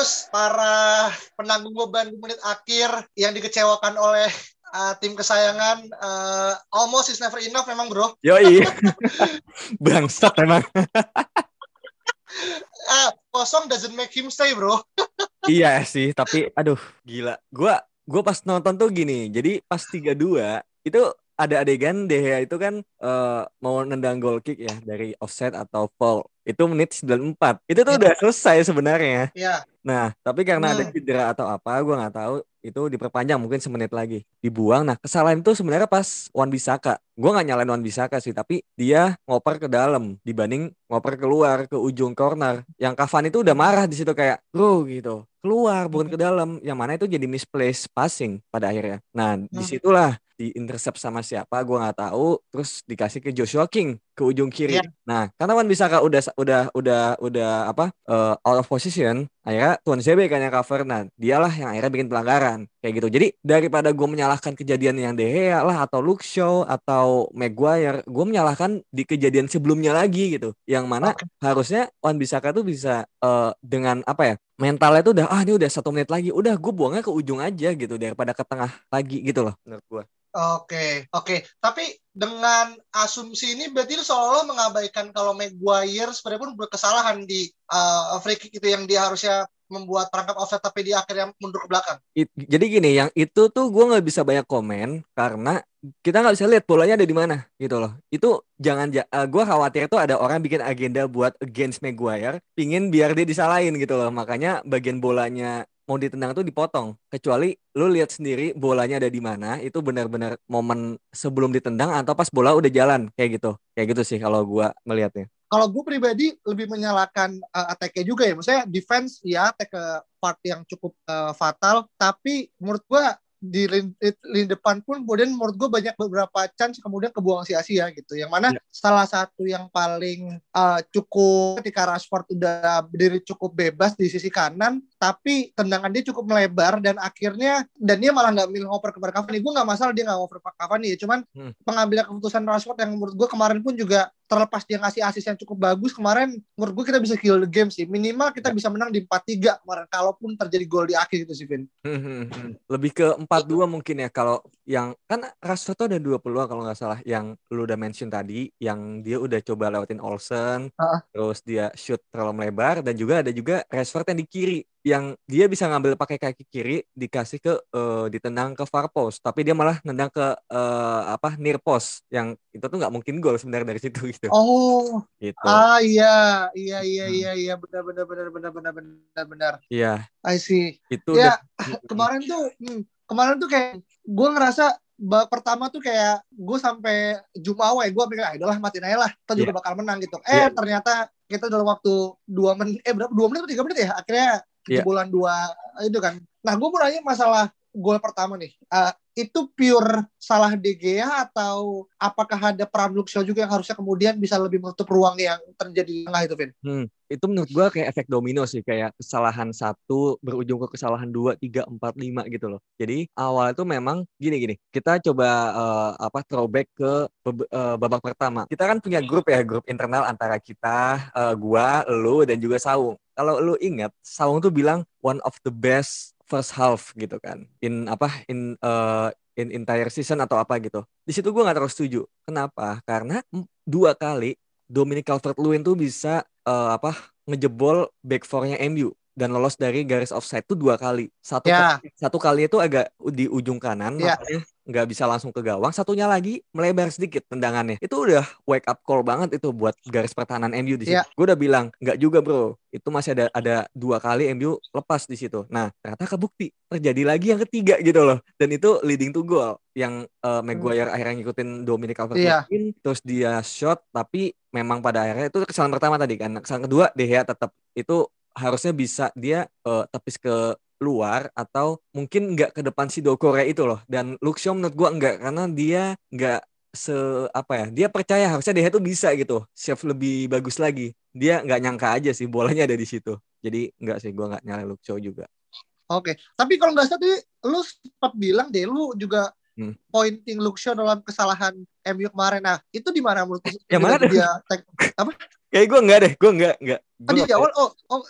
Kardus, para penanggung beban di menit akhir yang dikecewakan oleh uh, tim kesayangan uh, almost is never enough memang bro. Yoi. Bangsat emang. Ah, kosong doesn't make him stay bro. iya sih, tapi aduh gila. Gua gua pas nonton tuh gini. Jadi pas 3-2 itu ada adegan De Gea itu kan eh, mau nendang goal kick ya dari offset atau foul. Itu menit 94. Itu tuh Ya. udah selesai sebenarnya. Ya, Nah, tapi karena ada Hmm. cedera atau apa, gua nggak tahu. Itu diperpanjang mungkin semenit lagi, dibuang. Nah, kesalahan itu sebenarnya pas Wan Bisaka. Gua nggak nyalain Wan Bisaka sih, tapi dia ngoper ke dalam dibanding ngoper keluar ke ujung corner. Yang Cavani itu udah marah di situ kayak, bro gitu, keluar bukan ke dalam. Yang mana itu jadi misplaced passing pada akhirnya. Nah, Hmm. di situlah di intercept sama siapa gua nggak tahu terus dikasih ke Joshua King ke ujung kiri. Iya. Nah, karena Wan Bisaka udah udah udah udah apa eh, out of position, akhirnya Tuan Zebe kan yang cover. Nah, dialah yang akhirnya bikin pelanggaran kayak gitu. Jadi daripada gue menyalahkan kejadian yang De Gea lah atau Luke Shaw atau Maguire, gue menyalahkan di kejadian sebelumnya lagi gitu. Yang mana Oke. harusnya Wan Bisaka tuh bisa eh, dengan apa ya? Mentalnya tuh udah ah ini udah satu menit lagi, udah gue buangnya ke ujung aja gitu daripada ke tengah lagi gitu loh menurut gue. oke, oke. Tapi dengan asumsi ini berarti lu seolah-olah mengabaikan kalau Maguire sebenarnya pun berkesalahan di uh, free kick itu yang dia harusnya membuat perangkap offset tapi dia akhirnya mundur ke belakang. It- jadi gini, yang itu tuh gue nggak bisa banyak komen karena kita nggak bisa lihat bolanya ada di mana gitu loh. Itu jangan, ja gue khawatir tuh ada orang bikin agenda buat against Maguire, pingin biar dia disalahin gitu loh. Makanya bagian bolanya mau ditendang tuh dipotong. Kecuali lu lihat sendiri bolanya ada di mana, itu benar-benar momen sebelum ditendang atau pas bola udah jalan kayak gitu. Kayak gitu sih kalau gue melihatnya. kalau gue pribadi lebih menyalahkan uh, attack-nya juga ya. Maksudnya defense ya attack ke part yang cukup uh, fatal, tapi menurut gue di lini, lini depan pun kemudian menurut gue banyak beberapa chance kemudian kebuang sia-sia gitu. Yang mana Ya. salah satu yang paling uh, cukup ketika Rashford udah berdiri cukup bebas di sisi kanan, tapi tendangan dia cukup melebar dan akhirnya dan dia malah nggak milih ngoper kepada Cavani. Gue nggak masalah dia nggak ngoper ke Cavani ya, cuman Hmm. pengambilan keputusan Rashford yang menurut gue kemarin pun juga terlepas dia ngasih asis yang cukup bagus kemarin menurut gue kita bisa kill the game sih minimal kita bisa menang di 4-3 kemarin kalaupun terjadi gol di akhir gitu sih Vin Lebih ke 4-2 mungkin ya kalau yang kan Rashford tuh ada dua peluang kalau nggak salah yang lu udah mention tadi yang dia udah coba lewatin Olsen Ah. terus dia shoot terlalu melebar dan juga ada juga Rashford yang di kiri yang dia bisa ngambil pakai kaki kiri dikasih ke eh, ditendang ke far post. Tapi dia malah nendang ke eh, apa near post. Yang itu tuh nggak mungkin gol sebenarnya dari situ gitu. Oh. Gitu. Ah iya. Iya iya Hmm. iya iya. Benar benar benar benar benar benar benar. Iya. I see. Itu Ya, udah kemarin tuh hmm, kemarin tuh kayak gue ngerasa babak pertama tuh kayak gue sampai Jumawa ya gue mikir ah udahlah matiin aja lah. Kita juga Iya. bakal menang gitu. Eh Iya. ternyata kita dalam waktu dua menit eh berapa? Dua menit atau tiga menit ya akhirnya Iya. kejebolan dua itu kan. Nah gue mau nanya masalah gol pertama nih. Eh, itu pure salah De Gea atau apakah ada Shaw juga yang harusnya kemudian bisa lebih menutup ruang yang terjadi di tengah itu Vin? Hmm, itu menurut gua kayak efek domino sih kayak kesalahan satu berujung ke kesalahan dua tiga empat lima gitu loh. Jadi awal itu memang gini gini kita coba eh, apa throwback ke eh, babak pertama. Kita kan punya grup ya grup internal antara kita eh, gua lu dan juga Saung kalau lu ingat Saung tuh bilang one of the best first half gitu kan. In apa in eh, in entire season atau apa gitu. Di situ gua nggak terlalu setuju. Kenapa? Karena dua kali Dominic Calvert-Lewin tuh bisa eh, apa ngejebol back four-nya MU dan lolos dari garis offside tuh dua kali. Satu Ya. kali, satu kali itu agak di ujung kanan makanya nggak bisa langsung ke gawang, satunya lagi melebar sedikit tendangannya. Itu udah wake up call banget itu buat garis pertahanan MU di situ. Iya. Gue udah bilang nggak juga bro, itu masih ada ada dua kali MU lepas di situ. Nah ternyata kebukti terjadi lagi yang ketiga gitu loh, dan itu leading to goal yang eh, Maguire akhirnya ngikutin Dominic. Calvert-Lewin, terus dia shot tapi memang pada akhirnya itu kesalahan pertama tadi kan, kesalahan kedua De Gea tetap itu harusnya bisa dia eh, tepis ke luar atau mungkin nggak ke depan si Dokore itu loh dan Luxio menurut gua enggak karena dia nggak se apa ya dia percaya harusnya dia itu bisa gitu chef lebih bagus lagi dia nggak nyangka aja sih bolanya ada di situ jadi nggak sih gua nggak nyalain Luxio juga Oke, tapi kalau nggak salah tadi lu sempat bilang deh, lu juga Hmm. pointing Luxio dalam kesalahan MU kemarin. Nah, itu di mana menurut lu? Yang mana Dia tag, kayak gua nggak deh gua nggak nggak Gua tadi nggak di awal, oh, oh,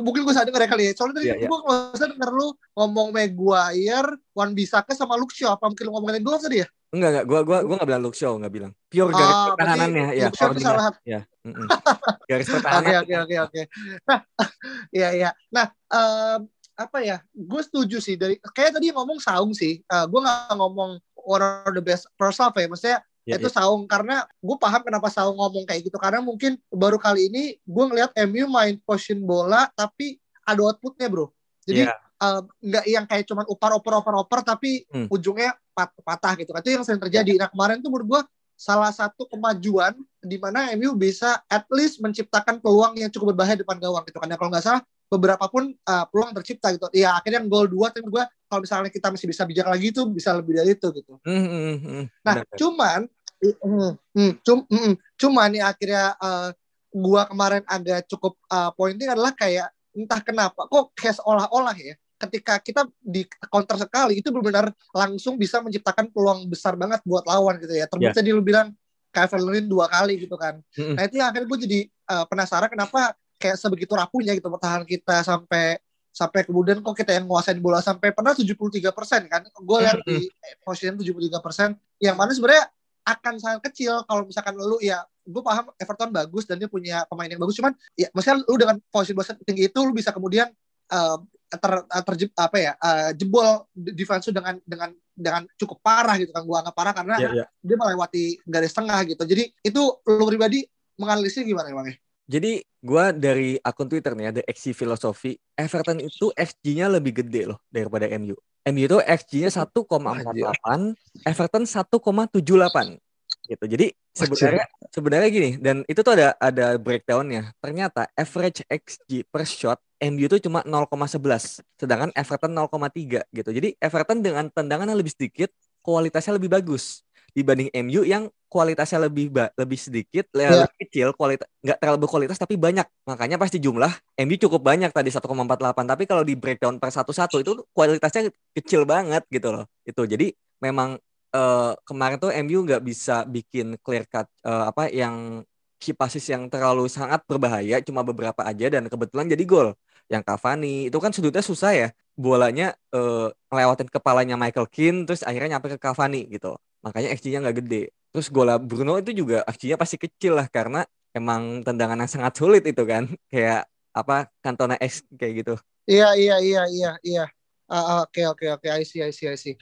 mungkin gue sadar ya kali ya. Soalnya tadi iya. gue kalau nggak salah denger lu ngomong Maguire, Wan Bisaka sama Luxio. Apa mungkin lu ngomongin dulu tadi ya? Enggak enggak gua gua gua enggak bilang Luxio enggak bilang. Pure garis Ah, pertahanannya ya. Itu koordinasi. salah. Ya. mm-mm. garis Oke, pertahanan. oke, oke, oke. Nah, iya, iya. Nah, em, apa ya? Gue setuju sih dari kayak tadi ngomong Saung sih. Eh, gue nggak ngomong one of the best first half ya. Maksudnya Ya, itu ya. Saung karena gue paham kenapa Saung ngomong kayak gitu karena mungkin baru kali ini gue ngelihat MU main position bola tapi ada outputnya bro. Jadi Iya. eh, nggak yang kayak cuman upar upar upar upar tapi Hmm. ujungnya pat- patah gitu. Itu yang sering terjadi. Nah kemarin tuh menurut gue salah satu kemajuan di mana MU bisa at least menciptakan peluang yang cukup berbahaya depan gawang gitu kan. Ya, kalau nggak salah beberapa pun uh, peluang tercipta gitu. Ya akhirnya gol dua tapi gue kalau misalnya kita masih bisa bijak lagi itu bisa lebih dari itu gitu. Hmm, hmm. Nah, Benar. cuman mm, mm, cum, mm, cuman nih akhirnya uh, gua kemarin agak cukup uh, pointing adalah kayak entah kenapa kok kayak seolah-olah ya ketika kita di counter sekali itu benar-benar langsung bisa menciptakan peluang besar banget buat lawan gitu ya. Terbukti tadi lu bilang Kevin dua kali gitu kan. Mm-mm. Nah itu yang akhirnya gue jadi uh, penasaran kenapa kayak sebegitu rapuhnya gitu pertahanan kita sampai sampai kemudian kok kita yang nguasain bola sampai pernah 73% kan. Gue lihat di posisinya 73% yang mana sebenarnya akan sangat kecil. Kalau misalkan lu ya gue paham Everton bagus dan dia punya pemain yang bagus. Cuman ya maksudnya lu dengan posisi bola tinggi itu lu bisa kemudian uh, ter, terjeb apa ya uh, jebol defense dengan dengan dengan cukup parah gitu kan. Gua anggap parah karena Ya, ya. dia melewati garis tengah gitu. Jadi itu lu pribadi menganalisisnya gimana emangnya Jadi gua dari akun Twitter nih ada XG Filosofi, Everton itu XG-nya lebih gede loh daripada MU. MU itu XG-nya 1,48, Everton 1,78 gitu. Jadi sebenarnya sebenarnya gini dan itu tuh ada ada breakdownnya. Ternyata average XG per shot MU itu cuma 0,11, sedangkan Everton 0,3 gitu. Jadi Everton dengan tendangan yang lebih sedikit, kualitasnya lebih bagus dibanding MU yang kualitasnya lebih ba- lebih sedikit, Ya. lebih kecil, kualitas nggak terlalu berkualitas tapi banyak. Makanya pasti jumlah MU cukup banyak tadi 1,48, tapi kalau di breakdown per satu-satu itu kualitasnya kecil banget gitu loh. Itu jadi memang eh, kemarin tuh MU nggak bisa bikin clear cut eh, apa yang key passes yang terlalu sangat berbahaya, cuma beberapa aja dan kebetulan jadi gol. Yang Cavani itu kan sudutnya susah ya, bolanya eh, ngelewatin kepalanya Michael Keane terus akhirnya nyampe ke Cavani gitu. Makanya XG-nya nggak gede. Terus gola Bruno itu juga XG-nya pasti kecil lah karena emang tendangan yang sangat sulit itu kan. Kayak apa Cantona X kayak gitu. Iya iya iya iya iya. Ah, ah, Oke oke oke I see I see I see.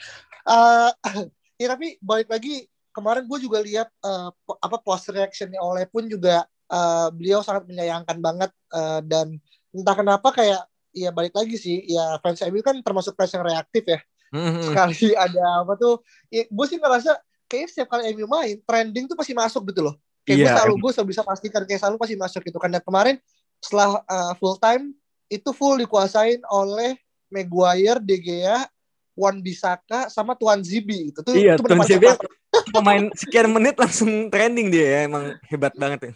Eh, ya tapi balik lagi kemarin gue juga lihat po- apa post reactionnya oleh pun juga eh, beliau sangat menyayangkan banget eh, dan entah kenapa kayak ya balik lagi sih ya fans MU kan termasuk fans yang reaktif ya Hmm, sekali ada apa tuh ya, gue sih ngerasa kayak setiap kali MU main trending tuh pasti masuk gitu loh. Kayak gue Iya, selalu gue selalu bisa pastikan kayak selalu pasti masuk gitu. Kan dan kemarin setelah uh, full time itu full dikuasain oleh Maguire, De Gea, Wan Bisaka sama Tuan Zibi gitu. Tuh Iya, itu Tuan Zibi. Pemain sekian menit langsung trending dia ya, emang hebat banget ya.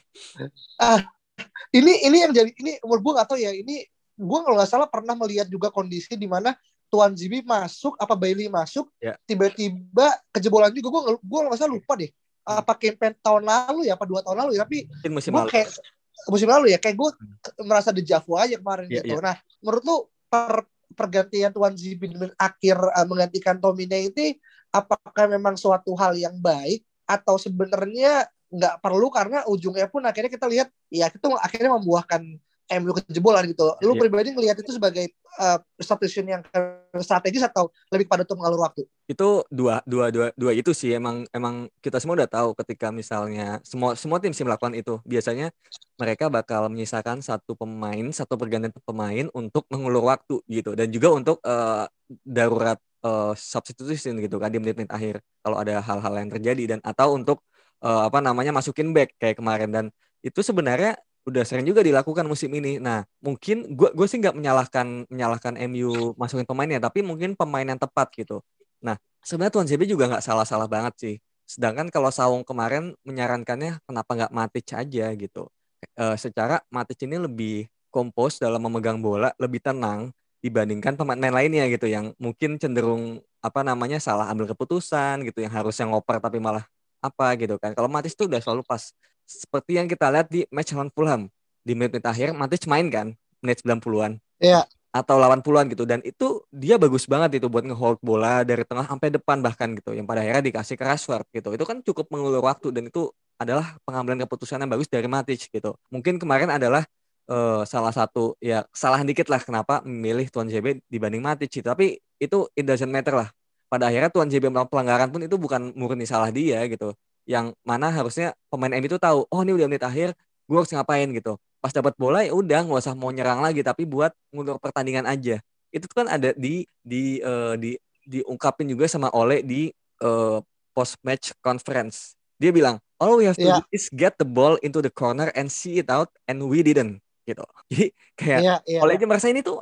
ini ini yang jadi ini umur gue gak tahu ya. Ini gue kalau nggak salah pernah melihat juga kondisi di mana Tuan Zibi masuk apa Bailey masuk Ya. tiba-tiba kejebolan juga gue gue nggak salah lupa deh apa campaign tahun lalu ya apa dua tahun lalu ya tapi Mungkin musim lalu. kayak musim lalu ya kayak gue merasa dejavu aja kemarin Iya, gitu iya. nah menurut lu per pergantian Tuan Zibi akhir uh, menggantikan Tomine ini apakah memang suatu hal yang baik atau sebenarnya nggak perlu karena ujungnya pun akhirnya kita lihat ya itu akhirnya membuahkan MU kejebolan gitu. Lu Iya. pribadi ngelihat itu sebagai uh, substitution yang strategis atau lebih pada untuk mengalur waktu? itu dua dua dua dua itu sih emang emang kita semua udah tahu ketika misalnya semua semua tim sih melakukan itu biasanya mereka bakal menyisakan satu pemain satu pergantian pemain untuk mengulur waktu gitu dan juga untuk eh, darurat eh, substitution gitu kan di menit-menit akhir kalau ada hal-hal yang terjadi dan atau untuk eh, apa namanya masukin back kayak kemarin dan itu sebenarnya udah sering juga dilakukan musim ini. Nah, mungkin gue gue sih nggak menyalahkan menyalahkan MU masukin pemainnya, tapi mungkin pemain yang tepat gitu. Nah, sebenarnya Tuan JB juga nggak salah-salah banget sih. Sedangkan kalau Sawung kemarin menyarankannya kenapa nggak Matic aja gitu. Eh, secara Matic ini lebih kompos dalam memegang bola, lebih tenang dibandingkan pemain lainnya gitu yang mungkin cenderung apa namanya salah ambil keputusan gitu yang harusnya ngoper tapi malah apa gitu kan. Kalau Matic tuh udah selalu pas. Seperti yang kita lihat di match lawan Fulham di menit-menit akhir Matic main kan menit 90-an Iya. atau lawan puluhan gitu dan itu dia bagus banget itu buat ngehold bola dari tengah sampai depan bahkan gitu yang pada akhirnya dikasih ke Rashford gitu itu kan cukup mengulur waktu dan itu adalah pengambilan keputusan yang bagus dari Matic gitu mungkin kemarin adalah eh, salah satu ya kesalahan dikit lah kenapa memilih Tuan JB dibanding Matic gitu. tapi itu it doesn't matter lah pada akhirnya Tuan JB melakukan pelanggaran pun itu bukan murni salah dia gitu. Yang mana harusnya pemain MU itu tahu oh ini udah menit akhir gue harus ngapain gitu. Pas dapat bola ya udah nggak usah mau nyerang lagi tapi buat ngulur pertandingan aja. Itu kan ada di di eh, di diungkapin juga sama Ole di post match conference. Dia bilang all we have to Iya. do is get the ball into the corner and see it out and we didn't gitu. Jadi kayak Iya, iya. Ole aja merasa ini tuh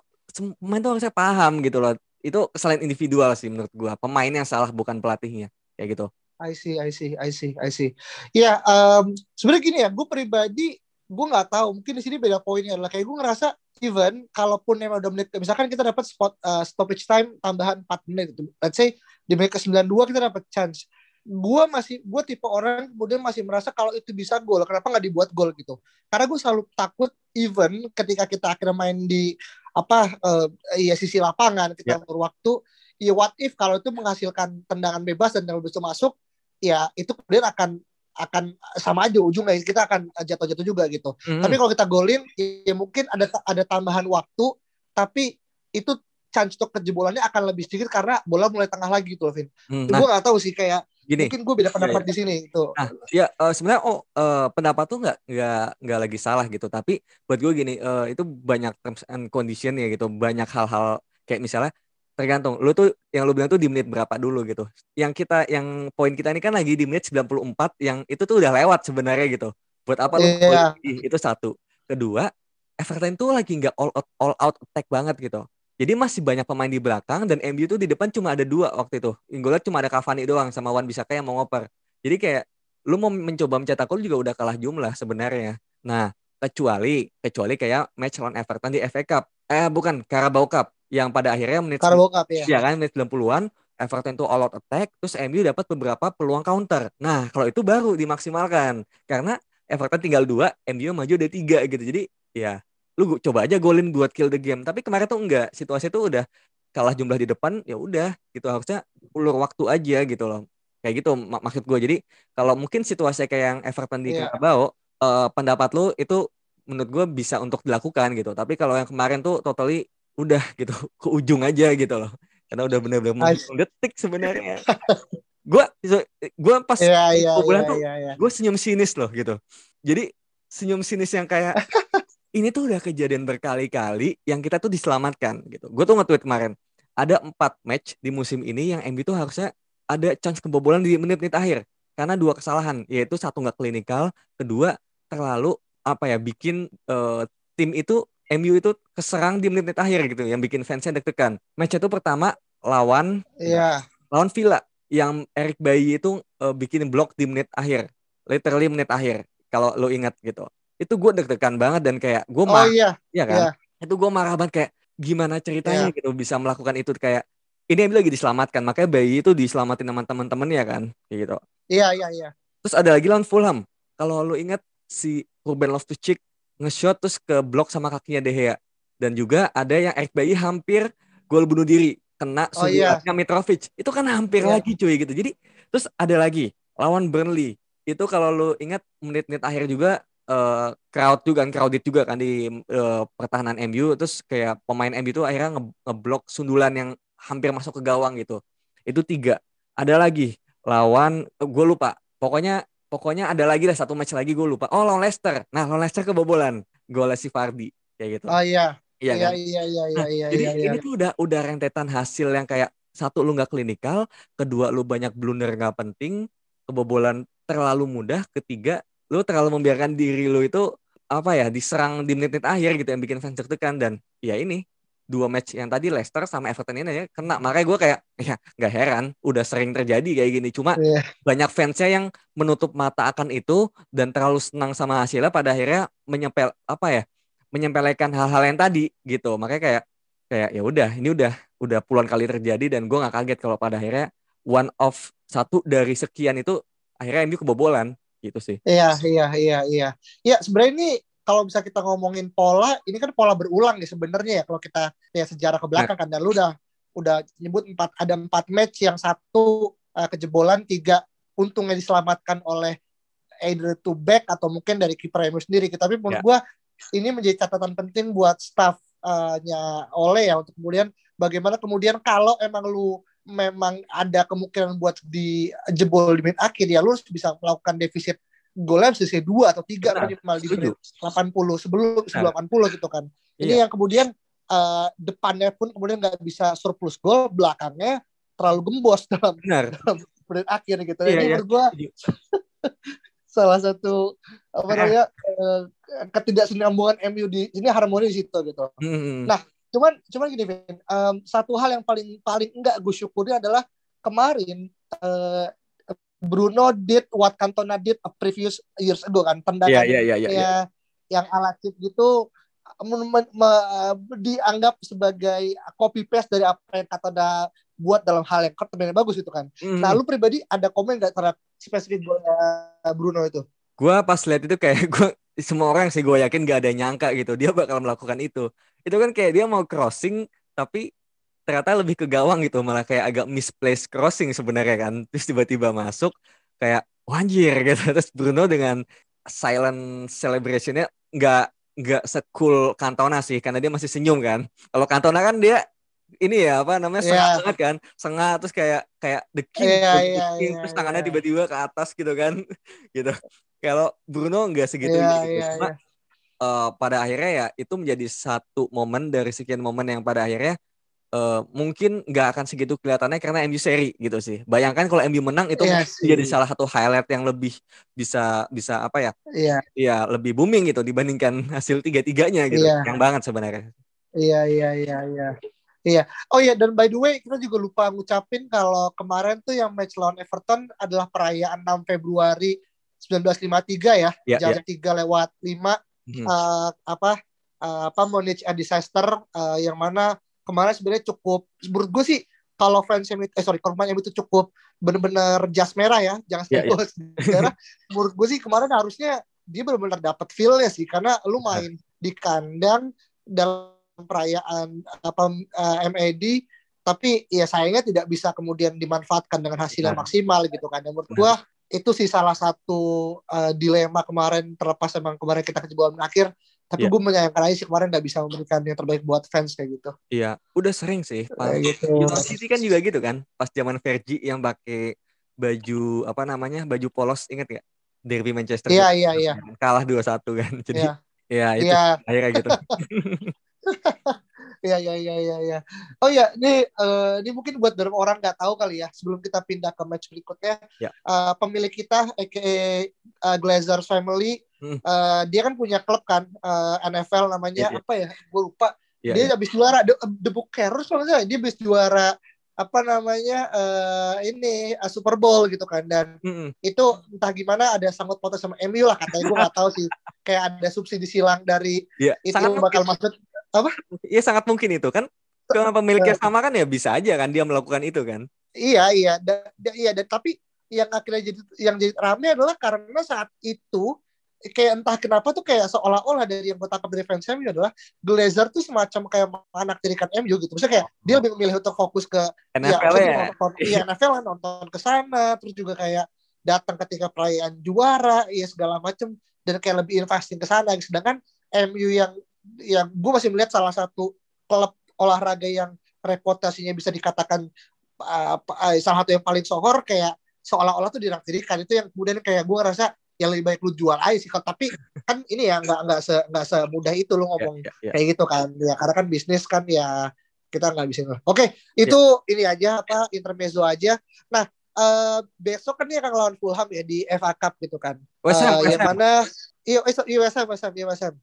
pemain tuh harusnya paham gitu loh itu kesalahan individual sih menurut gua pemain yang salah bukan pelatihnya kayak gitu I see, I see, I see, I see. Ya, em, sebenarnya gini ya, gue pribadi gue nggak tahu. Mungkin di sini beda poinnya adalah kayak gue ngerasa even kalaupun emang udah menit, misalkan kita dapat spot eh, stoppage time tambahan 4 menit, gitu. let's say di menit ke 92 kita dapat chance. Gue masih, gue tipe orang kemudian masih merasa kalau itu bisa gol, kenapa nggak dibuat gol gitu? Karena gue selalu takut even ketika kita akhirnya main di apa eh, ya sisi lapangan kita yeah. waktu ya what if kalau itu menghasilkan tendangan bebas dan kalau itu masuk ya itu kemudian akan akan sama aja ujungnya kita akan jatuh-jatuh juga gitu. Mhm. Tapi kalau kita golin ya mungkin ada ada tambahan waktu tapi itu chance untuk kejebolannya akan lebih sedikit karena bola mulai tengah lagi gitu loh Vin. Hmm, gue nah gak tahu sih kayak gini mungkin gue beda pendapat Iya, di sini gitu. Nah, ya eh, sebenarnya oh eh, pendapat tuh nggak nggak nggak lagi salah gitu. Tapi buat gue gini, eh, itu banyak terms and condition ya gitu, banyak hal-hal kayak misalnya tergantung lu tuh yang lu bilang tuh di menit berapa dulu gitu. Yang kita yang poin kita ini kan lagi di menit 94 yang itu tuh udah lewat sebenarnya gitu. Buat apa lu Iya. Itu satu. Kedua, Everton tuh lagi nggak all out, all out attack banget gitu. Jadi masih banyak pemain di belakang dan MU tuh di depan cuma ada dua waktu itu. Liat cuma ada Cavani doang sama Wan Bisaka yang mau ngoper. Jadi kayak lu mau mencoba mencetak gol juga udah kalah jumlah sebenarnya. Nah, kecuali kecuali kayak match lawan Everton di FA Cup. Eh bukan, Carabao Cup yang pada akhirnya menit Karena bokap ya. ya kan menit 90-an Everton tuh all out attack terus MU dapat beberapa peluang counter. Nah, kalau itu baru dimaksimalkan karena Everton tinggal dua, MU maju ada tiga gitu. Jadi ya lu coba aja golin buat kill the game. Tapi kemarin tuh enggak, situasi tuh udah kalah jumlah di depan ya udah gitu harusnya ulur waktu aja gitu loh. Kayak gitu mak- maksud gue. Jadi kalau mungkin situasi kayak yang Everton di Iya. Carabao eh, pendapat lu itu menurut gue bisa untuk dilakukan gitu. Tapi kalau yang kemarin tuh totally udah gitu ke ujung aja gitu loh. Karena udah bener-bener menghitung detik sebenarnya. gue gue pas Iya iya kebobolan iya tuh iya. iya. gue senyum sinis loh gitu. Jadi senyum sinis yang kayak ini tuh udah kejadian berkali-kali yang kita tuh diselamatkan gitu. Gue tuh nge-tweet kemarin ada empat match di musim ini yang MU tuh harusnya ada chance kebobolan di menit-menit akhir karena dua kesalahan yaitu satu nggak klinikal, kedua terlalu apa ya bikin eh, tim itu MU itu keserang di menit-menit akhir gitu yang bikin fansnya deg-degan. Match itu pertama lawan Iya. lawan Villa yang Eric Bailly itu eh, bikin blok di menit akhir, literally menit akhir. Kalau lo ingat gitu, itu gue deg-degan banget dan kayak gue Oh marah, iya. ya kan? iya. Itu gue marah banget kayak gimana ceritanya gitu bisa melakukan itu kayak ini MU lagi diselamatkan, makanya Bailly itu diselamatin sama teman-temannya kan, kayak gitu. Iya iya iya. Terus ada lagi lawan Fulham. Kalau lo ingat si Ruben Loftus-Cheek nge-shot terus ke blok sama kakinya De Gea. Dan juga ada yang Eric Bailly hampir gol bunuh diri kena Oh, iya. Mitrovic. Itu kan hampir Iya. lagi cuy gitu. Jadi terus ada lagi lawan Burnley. Itu kalau lo ingat menit-menit akhir juga uh, crowd juga kan crowded juga kan di uh, pertahanan MU terus kayak pemain MU itu akhirnya nge ngeblok sundulan yang hampir masuk ke gawang gitu. Itu tiga. Ada lagi lawan gue lupa. Pokoknya pokoknya ada lagi lah satu match lagi gue lupa. Oh lawan Leicester. Nah lawan Leicester kebobolan. Gol si Fardi kayak gitu. Oh iya. Iya iya kan? iya iya iya, Nah, iya, jadi iya, ini iya. tuh udah udah rentetan hasil yang kayak satu lu nggak klinikal kedua lu banyak blunder nggak penting kebobolan terlalu mudah ketiga lu terlalu membiarkan diri lu itu apa ya diserang di menit-menit akhir gitu yang bikin fans deg-degan. Dan ya ini dua match yang tadi Leicester sama Everton ini ya kena. Makanya gue kayak ya nggak heran udah sering terjadi kayak gini. Cuma Iya. banyak fansnya yang menutup mata akan itu dan terlalu senang sama hasilnya pada akhirnya menyempel apa ya menyempelekan hal-hal yang tadi gitu. Makanya kayak kayak ya udah ini udah udah puluhan kali terjadi dan gue nggak kaget kalau pada akhirnya one of satu dari sekian itu akhirnya MU kebobolan gitu sih Iya, iya, iya, iya. Ya, sebenarnya ini kalau bisa kita ngomongin pola, ini kan pola berulang nih sebenarnya ya kalau kita lihat sejarah ke belakang kan dan lu udah udah nyebut empat ada empat match yang satu uh, kejebolan, tiga untungnya diselamatkan oleh either to back atau mungkin dari kiper MU sendiri. Tapi menurut Ya. gua ini menjadi catatan penting buat staff-nya Ole ya untuk kemudian bagaimana kemudian kalau emang lu memang ada kemungkinan buat dijebol di menit akhir ya lu harus bisa melakukan defisit golnya sisi dua atau tiga Benar, minimal di menit 80 sebelum sebelum 80 gitu kan. Ini Iya. yang kemudian eh, depannya pun kemudian nggak bisa surplus gol, belakangnya terlalu gembos dalam benar menit akhir gitu. Iya, Ini iya. menurut gua Setuju. salah satu apa Eh. namanya eh, ketidaksinambungan MU di ini harmoni di situ gitu. Hmm, Nah, cuman cuman gini Vin, em, satu hal yang paling paling enggak gue syukuri adalah kemarin eh, Bruno did what Cantona did a previous years ago kan tendangan iya iya iya ya yang ala chip gitu dianggap sebagai copy paste dari apa yang Cantona buat dalam hal yang yang bagus gitu kan. Hmm. Nah, lu pribadi ada komen nggak terhadap spesifik golnya Bruno itu? gue pas lihat itu kayak gue semua orang sih gue yakin gak ada yang nyangka gitu dia bakal melakukan itu itu kan kayak dia mau crossing tapi ternyata lebih ke gawang gitu. Malah kayak agak misplaced crossing sebenarnya kan. Terus tiba-tiba masuk kayak wanjir gitu. Terus Bruno dengan silent celebrationnya nggak nggak secool Cantona sih karena dia masih senyum kan. Kalau Cantona kan dia ini ya apa namanya Iya. sengah banget kan. Sengah terus kayak kayak the king, Iya, the iya, king, iya, terus tangannya iya. tiba-tiba ke atas gitu kan. Gitu. Kalau Bruno nggak segitu Iya, gitu iya, cuma iya. Eh, pada akhirnya ya itu menjadi satu momen dari sekian momen yang pada akhirnya eh, mungkin nggak akan segitu kelihatannya karena MU seri gitu sih. Bayangkan kalau MU menang itu Iya mungkin jadi salah satu highlight yang lebih bisa bisa apa ya? Iya, ya lebih booming gitu dibandingkan hasil tiga-tiganya gitu. Iya. yang banget sebenarnya. Iya, iya, iya, iya. Iya. Oh iya dan by the way kita juga lupa ngucapin kalau kemarin tuh yang match lawan Everton adalah perayaan 6 Februari 1953 ya, Ya, jam 3 lewat 5 Hmm. eh, apa eh, apa manage a disaster eh, yang mana kemarin sebenarnya cukup menurut gue sih kalau fans MU eh sorry fans MU itu cukup bener-bener jas merah ya jangan ya. jas merah. Menurut gue sih kemarin harusnya dia benar-benar dapat feel-nya sih karena lu main di kandang dalam perayaan apa eh, MAD tapi ya sayangnya tidak bisa kemudian dimanfaatkan dengan hasil yang maksimal gitu kan. Dan menurut gua itu sih salah satu eh, dilema kemarin terlepas emang kemarin kita kejebolan akhir tapi Iya. gue menyayangkan aja sih kemarin nggak bisa memberikan yang terbaik buat fans kayak gitu Iya, udah sering sih. Pas kayak gitu City kan juga gitu kan. Pas zaman Fergie yang pakai baju apa namanya? Baju polos inget gak? Derby Manchester. iya iya iya Kalah 2-1 kan. Jadi iya ya itu iya akhirnya gitu. Iya iya iya iya. iya. Oh ya, ini eh, ini mungkin buat beberapa orang nggak tahu kali ya. Sebelum kita pindah ke match berikutnya, Ya. eh, pemilik kita, aka eh, Glazers Family, Hmm. eh, dia kan punya klub kan eh, NFL namanya iya. apa ya? Gue lupa. Iya, dia iya. habis juara The, The Buccaneers kalau nggak salah. Dia habis juara apa namanya eh, ini eh, Super Bowl gitu kan dan Mm-mm. itu entah gimana ada sangkut pautnya sama MU lah katanya gue nggak tahu sih kayak ada subsidi silang dari Iya, itu sangat bakal mungkin. masuk Iya sangat mungkin itu kan. Kalau pemiliknya sama kan ya bisa aja kan dia melakukan itu kan. Iya iya da, da- iya dan tapi yang akhirnya jadi yang jadi rame adalah karena saat itu kayak entah kenapa tuh kayak seolah-olah dari yang gue tangkap dari fans MU adalah Glazer tuh semacam kayak anak tirikan MU gitu. Maksudnya kayak dia lebih memilih untuk fokus ke NFL maksudnya ya. nonton, iya NFL lah nonton ke sana terus juga kayak datang ketika perayaan juara ya segala macem dan kayak lebih investing ke sana sedangkan MU yang yang gue masih melihat salah satu klub olahraga yang reputasinya bisa dikatakan uh, salah satu yang paling sohor kayak seolah-olah tuh diraktirikan itu yang kemudian kayak gue ngerasa yang lebih baik lu jual aja sih. Tapi kan ini ya nggak nggak se nggak semudah itu lu ngomong yeah, yeah, yeah. kayak gitu kan. Ya karena kan bisnis kan ya kita nggak bisa oke okay, itu yeah. ini aja apa intermezzo aja. Nah uh, besok kan dia akan lawan Fulham ya di FA Cup gitu kan. West Ham, uh, yang mana? Iya iya West Ham West Ham iya West Ham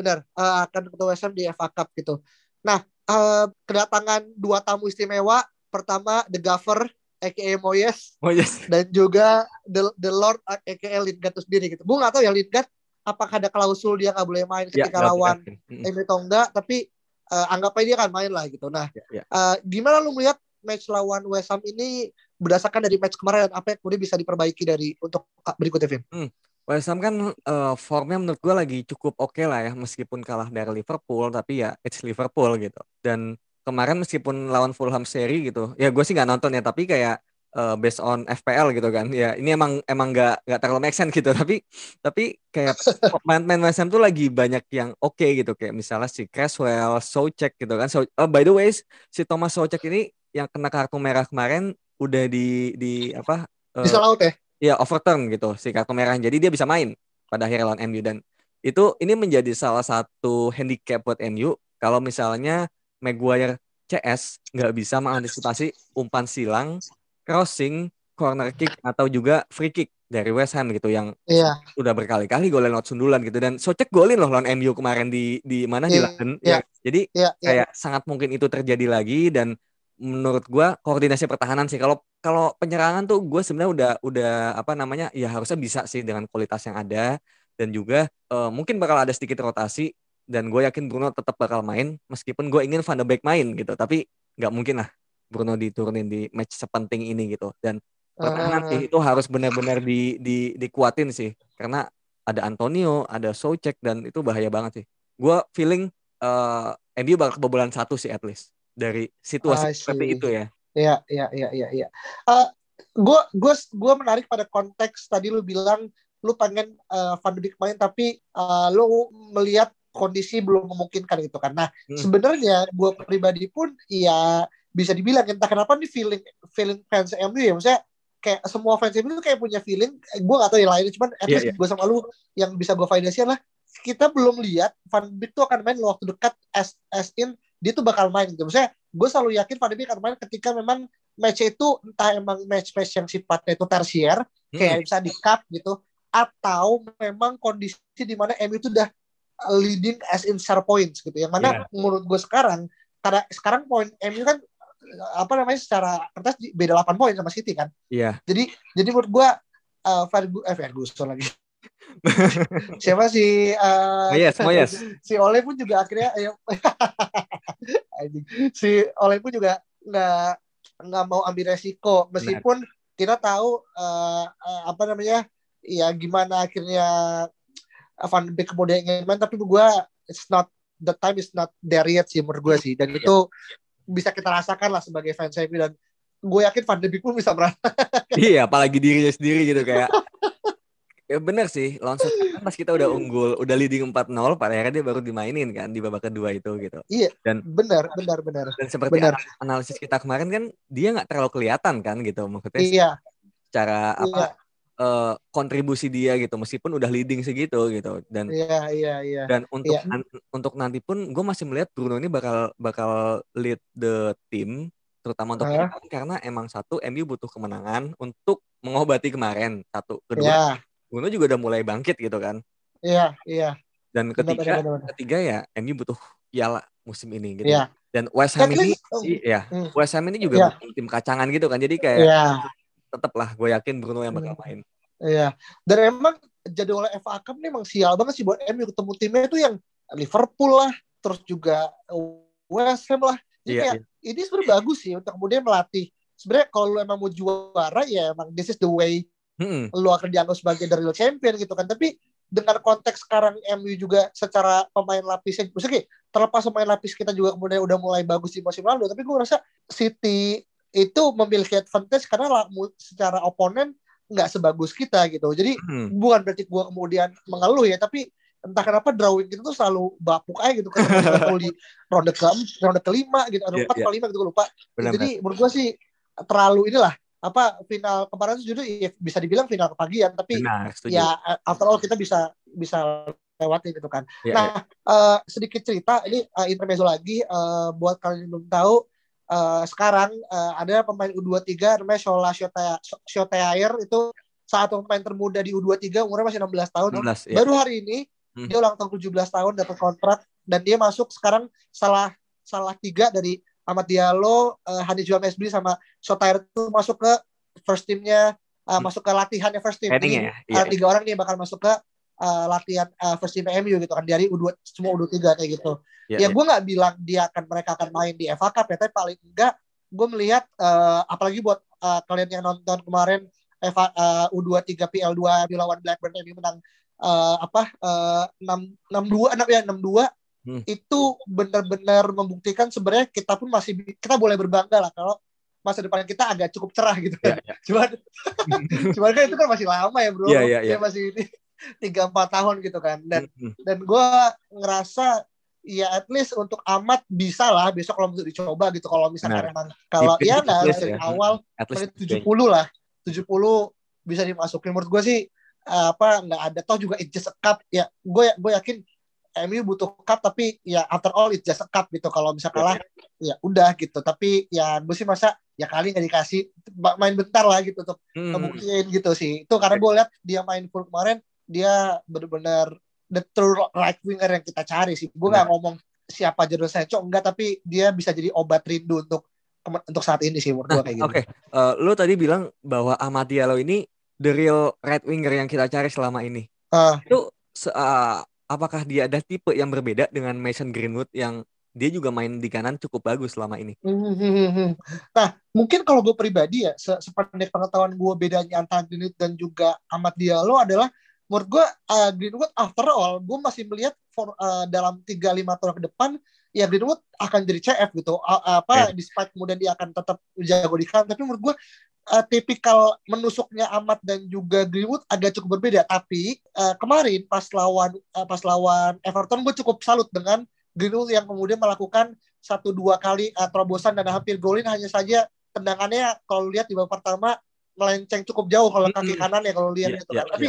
benar uh, akan ketemu West Ham di FA Cup gitu nah uh, kedatangan dua tamu istimewa pertama The Gaffer aka Moyes, Moyes. dan juga The, The Lord aka Lingard itu sendiri gitu. Gue gak tahu ya Lingard apakah ada klausul dia nggak boleh main ya, ketika ya, lawan MU atau enggak, tapi uh, anggap aja dia akan main lah gitu. Nah, ya, ya. Uh, gimana lu melihat match lawan West Ham ini berdasarkan dari match kemarin apa yang kemudian bisa diperbaiki dari untuk berikutnya Vin? Hmm. West Ham kan uh, formnya menurut gue lagi cukup oke okay lah ya meskipun kalah dari Liverpool tapi ya it's Liverpool gitu. Dan kemarin meskipun lawan Fulham seri gitu ya gue sih nggak nonton ya tapi kayak uh, based on FPL gitu kan. Ya ini emang emang nggak nggak terlalu make sense gitu. Tapi tapi kayak main-main West Ham tuh lagi banyak yang oke okay gitu. Kayak misalnya si Caswell, Soucek gitu kan. So uh, by the way si Thomas Soucek ini yang kena kartu merah kemarin udah di di apa uh, ya ya overturn gitu si kartu merah jadi dia bisa main pada akhir lawan MU dan itu ini menjadi salah satu handicap buat MU kalau misalnya Maguire CS nggak bisa mengantisipasi umpan silang, crossing, corner kick atau juga free kick dari West Ham gitu yang iya. udah berkali-kali golin lewat sundulan gitu dan Socek golin loh lawan MU kemarin di di mana iya, di London iya. ya. Jadi iya, iya. kayak sangat mungkin itu terjadi lagi dan menurut gua koordinasi pertahanan sih. Kalau kalau penyerangan tuh gue sebenarnya udah udah apa namanya ya harusnya bisa sih dengan kualitas yang ada. Dan juga uh, mungkin bakal ada sedikit rotasi dan gue yakin Bruno tetap bakal main meskipun gue ingin Van de Beek main gitu. Tapi nggak mungkin lah Bruno diturunin di match sepenting ini gitu. Dan pertahanan uh, sih itu harus benar-benar di, di dikuatin sih. Karena ada Antonio ada Soucek dan itu bahaya banget sih. Gue feeling uh, MU bakal kebobolan satu sih at least dari situasi seperti itu ya Iya, iya, iya, iya, iya. Uh, gue gue gue menarik pada konteks tadi lu bilang lu pengen uh, Van main tapi uh, lu melihat kondisi belum memungkinkan gitu kan. Nah, hmm. sebenarnya gue pribadi pun ya bisa dibilang entah kenapa nih feeling feeling fans MU ya maksudnya kayak semua fans MU itu kayak punya feeling gue gak tahu yang lain cuman at yeah, yeah. gue sama lu yang bisa gue validasi adalah kita belum lihat Van Beek tuh akan main waktu dekat as, as in dia tuh bakal main gitu maksudnya gue selalu yakin Van Beek akan main ketika memang match itu entah emang match-match yang sifatnya itu tersier hmm. kayak bisa di cup gitu atau memang kondisi di mana MU itu udah leading as in share points gitu. Yang mana yeah. menurut gue sekarang karena sekarang poin MU kan apa namanya secara kertas beda 8 poin sama City kan. Iya. Yeah. Jadi jadi menurut gue uh, Ferguson eh Ferguson lagi. Siapa si uh, oh yes, oh yes. si Ole pun juga akhirnya ya, si Ole pun juga nggak nggak mau ambil resiko meskipun Benar. kita tahu uh, uh, apa namanya ya gimana akhirnya Van Beek kemudian ingin main tapi gue it's not the time is not there yet sih menurut gue sih dan yeah. itu bisa kita rasakan lah sebagai fans MU dan gue yakin Van de Beek pun bisa merasakan iya apalagi dirinya sendiri gitu kayak ya bener sih lawan kan pas kita udah unggul udah leading 4-0 pada akhirnya dia baru dimainin kan di babak kedua itu gitu iya dan benar benar benar dan seperti benar. analisis kita kemarin kan dia nggak terlalu kelihatan kan gitu maksudnya iya cara apa iya uh, kontribusi dia gitu meskipun udah leading segitu gitu dan iya iya iya dan untuk yeah. An untuk nanti pun gue masih melihat Bruno ini bakal bakal lead the team terutama untuk uh. karena emang satu MU butuh kemenangan untuk mengobati kemarin satu kedua yeah. Bruno juga udah mulai bangkit gitu kan iya yeah, iya dan ketiga benar, benar, benar. ketiga ya MU butuh piala musim ini gitu yeah. dan West Ham ini oh. ya hmm. West Ham ini juga yeah. tim kacangan gitu kan jadi kayak yeah tetap lah gue yakin Bruno yang bakal hmm. main. Iya. Dan emang jadwal FA Cup nih emang sial banget sih buat MU ketemu timnya itu yang Liverpool lah, terus juga West Ham lah. Jadi iya, kayak iya. ini sebenarnya bagus sih untuk kemudian melatih. Sebenarnya kalau lu emang mau juara ya emang this is the way hmm. lu akan dianggap sebagai the real champion gitu kan. Tapi dengan konteks sekarang MU juga secara pemain lapisnya, maksudnya terlepas pemain lapis kita juga kemudian udah mulai bagus di musim lalu, tapi gue rasa City itu memiliki advantage karena secara oponen nggak sebagus kita gitu. Jadi Hmm. bukan berarti gue kemudian mengeluh ya, tapi entah kenapa drawing kita tuh selalu bapuk aja gitu Liverpool di ronde ke ronde kelima gitu, ronde Iya, empat iya. atau lima gitu gue lupa. Benar, Jadi menurut gue sih terlalu inilah apa final kemarin tuh jujur ya bisa dibilang final kepagian, tapi benar, setuju. ya after all kita bisa bisa lewati gitu kan. Iya, nah, eh, sedikit cerita ini eh, intermezzo lagi eh, buat kalian yang belum tahu eh, sekarang eh, ada pemain U23 namanya Shola Shoteair itu satu pemain termuda di U23 umurnya masih 16 tahun. 16 ya. Baru hari ini Hmm. dia ulang tahun 17 tahun dapat kontrak dan dia masuk sekarang salah salah tiga dari Ahmad Diallo, uh, Hani Jual Mesbri sama Shotair itu masuk ke first teamnya uh, Hmm. masuk ke latihannya first team. Jadi, ya. Iya. uh, tiga orang nih bakal masuk ke uh, latihan uh, first team MU gitu kan dari U2 semua U23 kayak gitu. Iya, ya iya. gue nggak bilang dia akan mereka akan main di FA Cup ya, tapi paling enggak gue melihat uh, apalagi buat uh, kalian yang nonton kemarin FA uh, U23 PL2 MU lawan Blackburn MU menang uh, apa uh, 6 62 enam ya 62 Hmm. itu benar-benar membuktikan sebenarnya kita pun masih kita boleh berbangga lah kalau masa depan kita agak cukup cerah gitu kan. iya. Cuman cuman kan itu kan masih lama ya bro. Iya, iya. Dia masih ini tiga empat tahun gitu kan. Dan Hmm, dan gue ngerasa ya at least untuk amat bisa lah besok kalau untuk dicoba gitu kalau misalkan Benar. emang kalau Di- ya di- dari ya. awal At least menit 70 lah 70 bisa dimasukin menurut gue sih eh, apa nggak ada toh juga it's just a cup ya gue gue yakin MU butuh cup tapi ya after all it's just a cup gitu. Kalau bisa kalah ya udah gitu. Tapi ya gue sih masa ya kali nggak dikasih main bentar lah gitu untuk Hmm. ngebuktiin gitu sih. Itu karena gue lihat dia main full kemarin dia benar-benar the true right winger yang kita cari sih. Gue nggak ngomong siapa Jadon Sancho enggak tapi dia bisa jadi obat rindu untuk untuk saat ini sih menurut gue kayak gitu. Oke, Eh, lu tadi bilang bahwa Ahmad Diallo ini the real right winger yang kita cari selama ini. Ah. Itu eh, apakah dia ada tipe yang berbeda dengan Mason Greenwood yang dia juga main di kanan cukup bagus selama ini? Hmm. Nah, mungkin kalau gue pribadi ya, se sependek pengetahuan gue bedanya antara Greenwood dan juga Ahmad Diallo adalah menurut gue uh, Greenwood after all gue masih melihat for, uh, dalam 3-5 tahun ke depan ya Greenwood akan jadi CF gitu A- apa despite kemudian dia akan tetap jago di kanan tapi menurut gue uh, tipikal menusuknya Ahmad dan juga Greenwood agak cukup berbeda. Tapi uh, kemarin pas lawan uh, pas lawan Everton gue cukup salut dengan Greenwood yang kemudian melakukan satu dua kali uh, terobosan dan hampir golin. Hanya saja tendangannya kalau lihat di babak pertama melenceng cukup jauh kalau kaki kanan ya kalau lihat Iya, gitu iya, kan. Tapi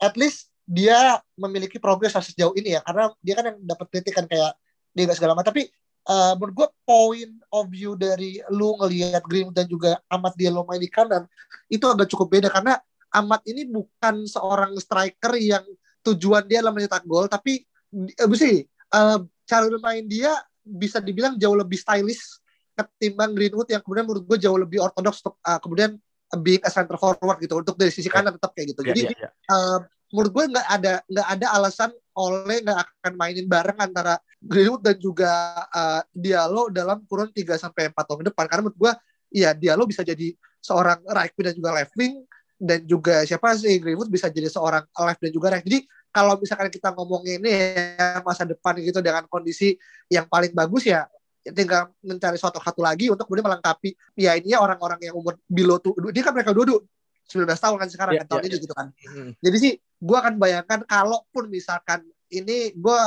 at least dia memiliki progres sejauh ini ya. Karena dia kan yang dapat kritikan kayak dia gak segala macam. Tapi uh, menurut gue point of view dari lu ngelihat Green dan juga Ahmad Diallo main di kanan itu agak cukup beda karena Ahmad ini bukan seorang striker yang tujuan dia adalah mencetak gol tapi uh, sih uh, cara bermain dia bisa dibilang jauh lebih stylish ketimbang Greenwood yang kemudian menurut gue jauh lebih ortodoks untuk uh, kemudian being a center forward gitu untuk dari sisi kanan tetap kayak gitu. Iya, Jadi iya, iya. uh, menurut gue nggak ada nggak ada alasan oleh nggak akan mainin bareng antara Greenwood dan juga uh, Diallo dalam kurun 3 sampai 4 tahun ke depan. Karena menurut gue ya Diallo bisa jadi seorang right wing dan juga left wing dan juga siapa sih Greenwood bisa jadi seorang left dan juga right. Jadi kalau misalkan kita ngomongin ini ya, masa depan gitu dengan kondisi yang paling bagus ya tinggal mencari suatu satu lagi untuk kemudian melengkapi ya ini ya orang-orang yang umur below tuh dia kan mereka dua 19 tahun kan sekarang Iya, kan tahun iya, ini iya. gitu kan Hmm. jadi sih gue akan bayangkan kalaupun misalkan ini gue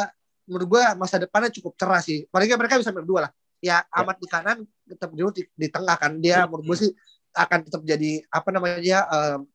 menurut gue masa depannya cukup cerah sih paling nggak mereka bisa berdua lah ya amat di kanan tetap di, di tengah kan dia Hmm. menurut gue sih akan tetap jadi apa namanya um,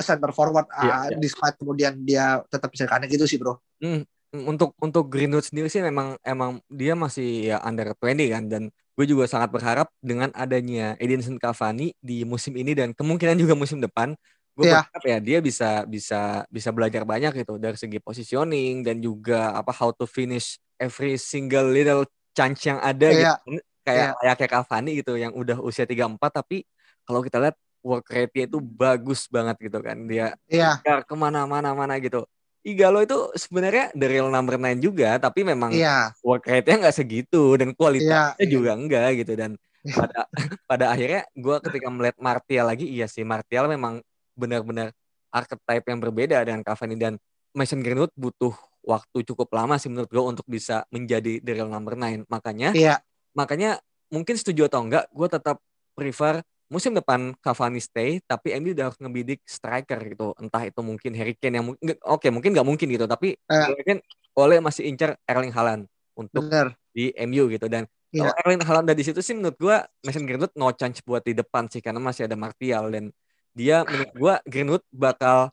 center forward Iya, uh, iya. despite kemudian dia tetap bisa kanan gitu sih bro Hmm, untuk untuk Greenwood sendiri sih memang emang dia masih ya under 20 kan dan gue juga sangat berharap dengan adanya Edinson Cavani di musim ini dan kemungkinan juga musim depan gue Iya. berharap ya dia bisa bisa bisa belajar banyak gitu dari segi positioning dan juga apa how to finish every single little chance yang ada Iya. gitu kayak kayak kayak Cavani gitu yang udah usia 34 tapi kalau kita lihat work rate-nya itu bagus banget gitu kan dia iya kejar ke mana-mana mana gitu. Igalo itu sebenarnya the real number 9 juga, tapi memang iya. work rate-nya nggak segitu dan kualitasnya Iya, iya. juga enggak gitu. Dan pada pada akhirnya gue ketika melihat Martial lagi iya sih Martial memang benar-benar archetype yang berbeda dengan Cavani. Dan Mason Greenwood butuh waktu cukup lama sih menurut gue untuk bisa menjadi the real number 9 makanya iya. makanya mungkin setuju atau enggak gue tetap prefer musim depan Cavani stay tapi MU udah harus ngebidik striker gitu entah itu mungkin Harry Kane yang oke okay, mungkin nggak mungkin gitu tapi uh. mungkin oleh masih incar Erling Haaland untuk Bener. di MU gitu dan yeah. kalau Erling Haaland ada di situ sih menurut gua Mason Greenwood no chance buat di depan sih karena masih ada Martial dan dia menurut gua Greenwood bakal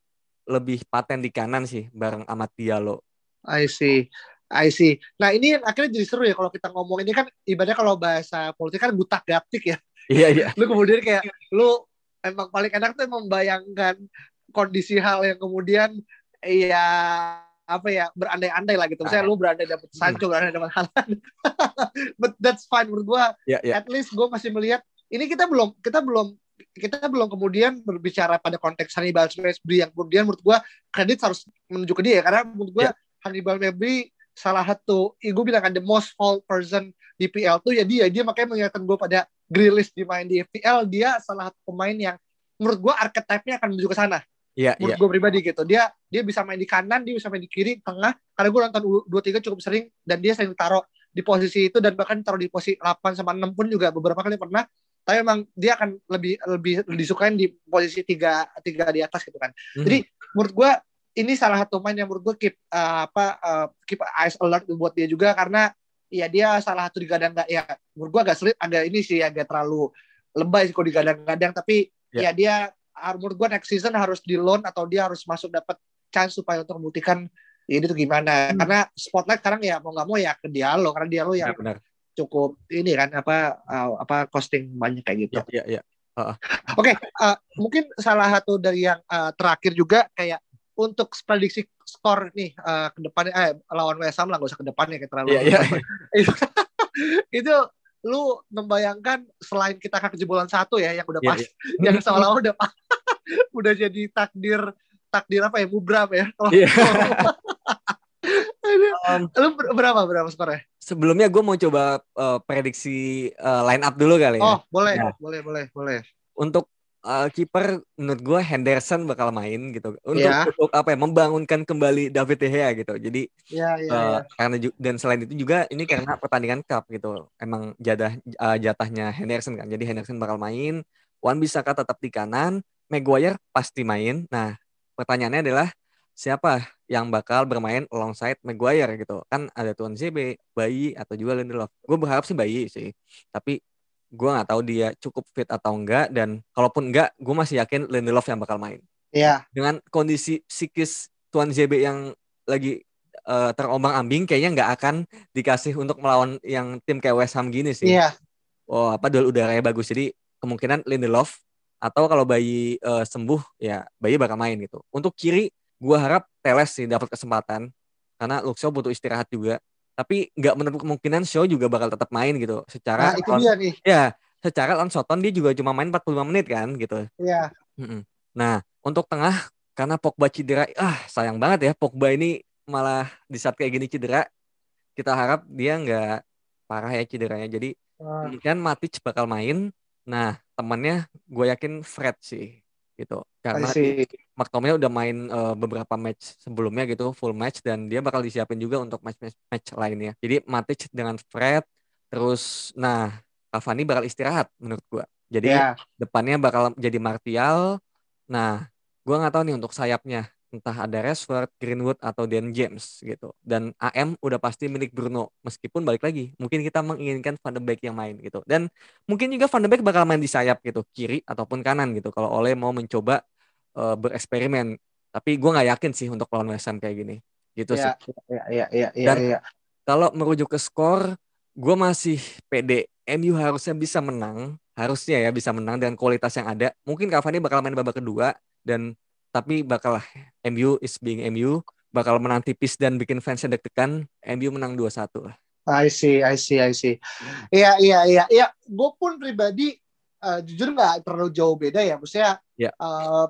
lebih paten di kanan sih bareng Amat Diallo. I see. I see. Nah ini akhirnya jadi seru ya kalau kita ngomong ini kan ibaratnya kalau bahasa politik kan gutak gatik ya. Iya iya. Lu kemudian kayak lu emang paling enak tuh membayangkan kondisi hal yang kemudian ya apa ya berandai-andai lah gitu. Misalnya ah. lu berandai dapat Sancho, hmm. berandai dapat Haaland. But that's fine menurut gua. Yeah, yeah. At least gua masih melihat ini kita belum kita belum kita belum kemudian berbicara pada konteks Hannibal Mabry yang kemudian menurut gua kredit harus menuju ke dia karena menurut gua yeah. Hannibal Mabry salah satu gue bilang kan the most fall person di PL tuh ya dia dia makanya mengingatkan gue pada Grealish di main di FPL dia salah satu pemain yang menurut gue archetype-nya akan menuju ke sana Iya, menurut yeah. gue pribadi gitu. Dia dia bisa main di kanan, dia bisa main di kiri, tengah. Karena gue nonton dua tiga cukup sering dan dia sering taruh di posisi itu dan bahkan taruh di posisi 8 sama 6 pun juga beberapa kali pernah. Tapi emang dia akan lebih lebih disukain di posisi tiga tiga di atas gitu kan. Mm. Jadi menurut gue ini salah satu main yang menurut gue keep uh, apa uh, keep eyes alert buat dia juga karena ya dia salah satu digadang nggak ya menurut gue agak sulit agak ini sih agak terlalu lebay sih kalau digadang-gadang tapi yeah. ya dia menurut gue next season harus di loan atau dia harus masuk dapat chance supaya untuk membuktikan ini tuh gimana hmm. karena spotlight sekarang ya mau nggak mau ya ke dia lo karena dia lo yang ya, benar. cukup ini kan apa uh, apa costing banyak kayak gitu. Iya iya. Uh, uh. Oke, okay, uh, mungkin salah satu dari yang uh, terakhir juga kayak untuk prediksi skor nih uh, ke depannya eh lawan West Ham lah gak usah ke depannya kayak terlalu yeah, yeah. itu, itu lu membayangkan selain kita akan kejebolan satu ya yang udah yeah, pas yeah. yang seolah-olah udah udah jadi takdir takdir apa ya mubram ya yeah. um, lu berapa berapa skornya sebelumnya gue mau coba uh, prediksi uh, line up dulu kali ya oh boleh nah. boleh boleh boleh untuk uh, kiper menurut gue Henderson bakal main gitu. Untuk, yeah. untuk apa ya membangunkan kembali David De Gea gitu. Jadi yeah, yeah, uh, yeah. karena dan selain itu juga ini karena pertandingan cup gitu. Emang jatah uh, jatahnya Henderson kan. Jadi Henderson bakal main Wan Bisaka tetap di kanan Maguire pasti main. Nah pertanyaannya adalah siapa yang bakal bermain alongside Maguire gitu? Kan ada Tuan ZB Bayi atau juga Lindelof. Gue berharap sih Bayi sih. Tapi gue nggak tahu dia cukup fit atau enggak dan kalaupun enggak gue masih yakin Lindelof yang bakal main. Iya. Dengan kondisi psikis Tuan JB yang lagi uh, terombang-ambing kayaknya nggak akan dikasih untuk melawan yang tim kayak West Ham gini sih. Iya. Oh apa duel udaranya bagus jadi kemungkinan Lindelof atau kalau bayi uh, sembuh ya bayi bakal main gitu. Untuk kiri gue harap Teles sih dapat kesempatan karena Luxo butuh istirahat juga tapi nggak menutup kemungkinan show juga bakal tetap main gitu. Secara nah, itu on, dia nih. ya secara on Soton dia juga cuma main 45 menit kan gitu. Iya. Nah untuk tengah karena Pogba cedera ah sayang banget ya Pogba ini malah di saat kayak gini cedera kita harap dia nggak parah ya cederanya. Jadi ah. kan Matic bakal main. Nah temannya gue yakin Fred sih gitu. Karena McTominay udah main uh, beberapa match sebelumnya gitu full match dan dia bakal disiapin juga untuk match match, match lainnya. Jadi Matic dengan Fred terus nah Cavani bakal istirahat menurut gua. Jadi yeah. depannya bakal jadi Martial. Nah gua nggak tahu nih untuk sayapnya entah ada Rashford, Greenwood atau Dan James gitu. Dan AM udah pasti milik Bruno meskipun balik lagi mungkin kita menginginkan Van de Beek yang main gitu. Dan mungkin juga Van de Beek bakal main di sayap gitu, kiri ataupun kanan gitu kalau Oleh mau mencoba uh, bereksperimen. Tapi gue nggak yakin sih untuk lawan West Ham kayak gini. Gitu ya, sih. Iya, iya, iya, iya. Dan ya. kalau merujuk ke skor, gue masih pede. MU harusnya bisa menang, harusnya ya bisa menang dengan kualitas yang ada. Mungkin Cavani bakal main babak kedua dan tapi bakal MU is being MU bakal menang tipis dan bikin fansnya deg-degan MU menang 2-1 lah. I see, I see, I see. Iya, iya, iya, iya. Gue pun pribadi uh, jujur nggak terlalu jauh beda ya. Maksudnya yeah. uh,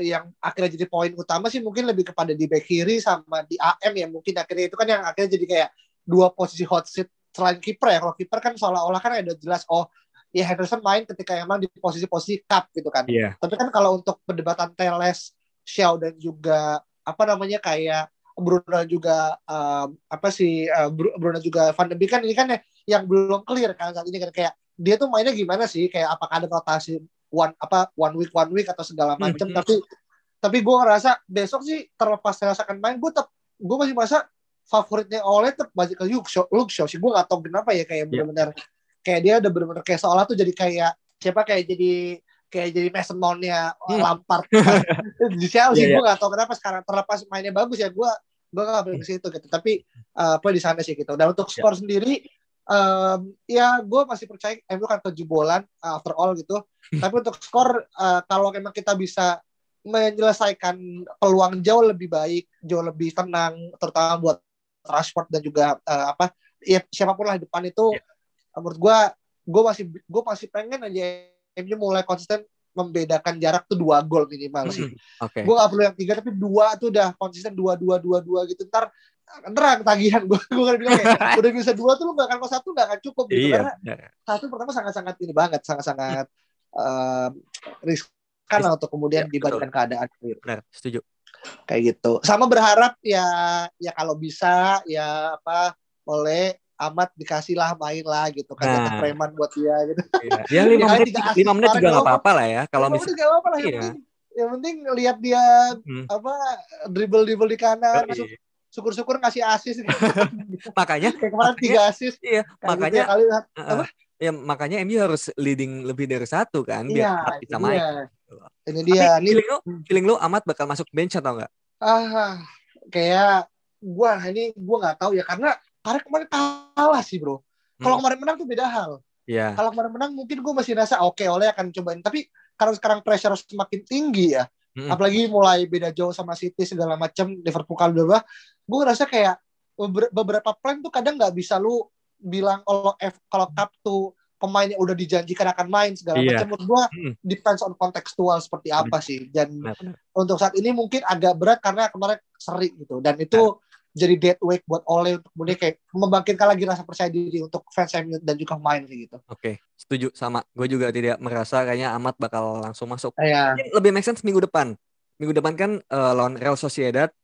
yang akhirnya jadi poin utama sih mungkin lebih kepada di back kiri sama di AM ya mungkin akhirnya itu kan yang akhirnya jadi kayak dua posisi hot seat selain kiper ya. Kalau kiper kan seolah-olah kan ada jelas oh ya Henderson main ketika emang di posisi-posisi cup gitu kan. Yeah. Tapi kan kalau untuk perdebatan Teles, Shaw dan juga apa namanya kayak Bruno juga um, apa sih uh, Bruno juga Van de Beek kan ini kan yang belum clear kan saat ini kan kayak dia tuh mainnya gimana sih kayak apakah ada rotasi one apa one week one week atau segala macam Hmm. tapi tapi gue ngerasa besok sih terlepas saya akan main gue tetap gue masih merasa favoritnya oleh tetap balik ke Luke Shaw, Luke Shaw sih gue gak tau kenapa ya kayak Iya. benar-benar kayak dia udah benar-benar kayak seolah tuh jadi kayak siapa kayak jadi kayak jadi Mason Mount-nya Hmm. Lampard. Di Chelsea Iya, gue gak tau kenapa sekarang terlepas mainnya bagus ya gue gue gak ke situ gitu. Tapi uh, apa di sana sih gitu. Dan untuk Iya. skor sendiri um, ya gue masih percaya MU kan kejebolan uh, after all gitu. Tapi untuk skor uh, kalau memang kita bisa menyelesaikan peluang jauh lebih baik jauh lebih tenang terutama buat Rashford dan juga uh, apa ya siapa pun lah di depan itu Iya. Menurut gue gue masih gue masih pengen aja MU mulai konsisten membedakan jarak tuh dua gol minimal sih Oke. gue gak perlu yang tiga tapi dua tuh udah konsisten dua dua dua dua gitu ntar nerang tagihan gue gue kan bilang kayak udah bisa dua tuh lu gak akan kalau satu gak akan cukup gitu Iya. karena benar. satu pertama sangat sangat ini banget sangat sangat um, riskan lah untuk kemudian Iya, dibandingkan keadaan gitu. Benar, setuju. kayak gitu sama berharap ya ya kalau bisa ya apa oleh amat dikasih lah main lah gitu kan Nah. preman buat dia gitu Iya. Ya lima Kali menit, lima menit juga kemarin nggak apa-apa lah ya. Kalau Ya, misalnya gak apa-apa lah yang Iya. penting yang penting lihat dia Hmm. apa dribble dribble di kanan Yoi. masuk syukur-syukur ngasih asis gitu. makanya kayak kemarin Makanya- tiga asis iya makanya gitu ya, kali uh, ya makanya MU harus leading lebih dari satu kan biar iya bisa main. dia gitu loh. ini Tapi dia nih feeling lu, feeling lu amat bakal masuk bench atau enggak? ah kayak gua ini gua nggak tahu ya karena karena kemarin kalah sih bro kalau Hmm. kemarin menang tuh beda hal Iya. kalau kemarin menang mungkin gue masih rasa oke oleh akan cobain tapi karena sekarang pressure semakin tinggi ya Mm-mm. apalagi mulai beda jauh sama City segala macam Liverpool kalau udah gue ngerasa kayak beber- beberapa plan tuh kadang nggak bisa lu bilang kalau F kalau cup tuh pemain yang udah dijanjikan akan main segala Iya. macam menurut gue Mm. depends on kontekstual seperti apa sih dan untuk saat ini mungkin agak berat karena kemarin seri gitu dan itu. Jadi dead weight buat Ole untuk kemudian kayak membangkitkan lagi rasa percaya diri untuk fans MU dan juga pemain gitu. Oke, setuju sama. Gue juga tidak merasa kayaknya amat bakal langsung masuk. Ya. Mungkin lebih make sense minggu depan. Minggu depan kan eh, lawan Real Sociedad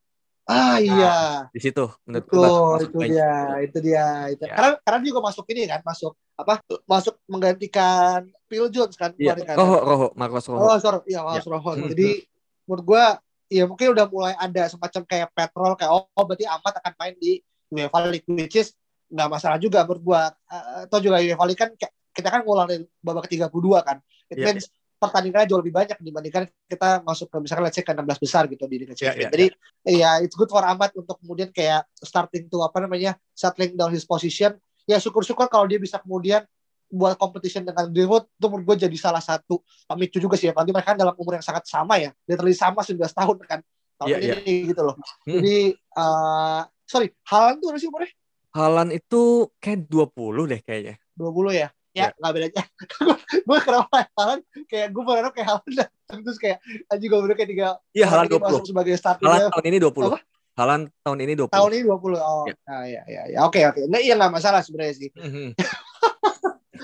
Ah iya, di situ menurut gue masuk itu dia, itu dia. Itu. Ya. Karena karena dia juga masuk ini kan, masuk apa? Masuk menggantikan Phil Jones kan Iya, kan. Roho, Roho, Marcos Roho. Oh, sorry, iya, Marcos Rojo. Hmm. Jadi menurut gua ya mungkin udah mulai ada semacam kayak petrol kayak oh, oh, berarti amat akan main di UEFA League which is nggak masalah juga menurut gua. Eh, atau juga UEFA League kan kita kan ngulang dari babak ke-32 kan. It Iya, means pertandingannya jauh lebih banyak dibandingkan kita masuk ke misalkan let's say ke 16 besar gitu di Liga Champions. iya, Jadi ya it's good for Amat untuk kemudian kayak starting to apa namanya settling down his position. Ya syukur-syukur kalau dia bisa kemudian buat competition dengan Greenwood itu menurut gue jadi salah satu pemicu juga sih ya. Apalagi mereka kan dalam umur yang sangat sama ya. Literally sama 19 tahun kan. Tahun Iya, ini gitu loh. Hmm. Jadi uh, sorry, Haaland tuh sih umurnya? Halan itu kayak 20 deh kayaknya. 20 ya? Iya. Ya, nggak bedanya. gue kenapa Haaland kayak gue berharap kayak Haaland datang terus kayak anjing gue bener kayak tiga Iya, Halan ini 20. masuk sebagai starting Halan ya. tahun ini 20. Apa? Halan tahun ini 20. tahun ini 20 oh Ya. nah, ya ya ya oke oke nggak iya nggak masalah sebenarnya sih Mhm.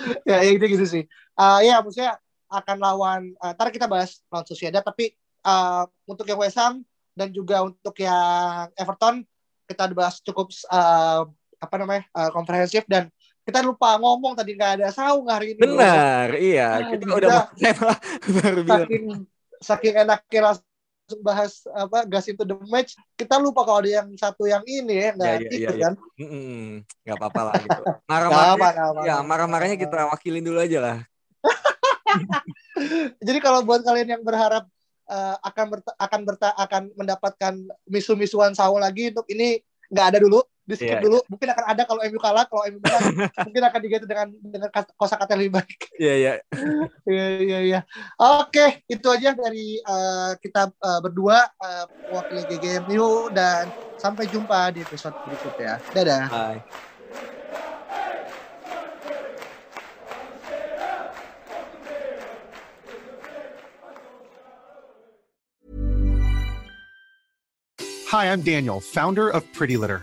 ya, ya gitu gitu sih Ah ya maksudnya akan lawan uh, ntar kita bahas lawan Sociedad tapi uh, untuk yang West Ham dan juga untuk yang Everton kita bahas cukup uh, apa namanya uh, komprehensif dan kita lupa ngomong tadi nggak ada saung hari ini Benar, iya. Ah, Kita udah malah baru bilang. saking saking enaknya langsung bahas apa gas into the match kita lupa kalau ada yang satu yang ini ya nggak Ya, ya, ikut ya, kan. Nggak apa-apa lah gitu. Marah-marahnya, ya marah-marahnya kita wakilin dulu aja lah. Jadi kalau buat kalian yang berharap uh, akan berta- akan berta akan mendapatkan misu-misuan Saul lagi untuk ini nggak ada dulu, di skip Iya, dulu. Mungkin akan ada kalau MU kalah, kalau MU menang mungkin akan diganti dengan dengan kosakata yang lebih baik. Iya, iya. Iya iya iya. Oke, itu aja dari uh, kita uh, berdua uh, wakil GGMU dan sampai jumpa di episode berikutnya. Dadah. Bye. Hi, I'm Daniel, founder of Pretty Litter.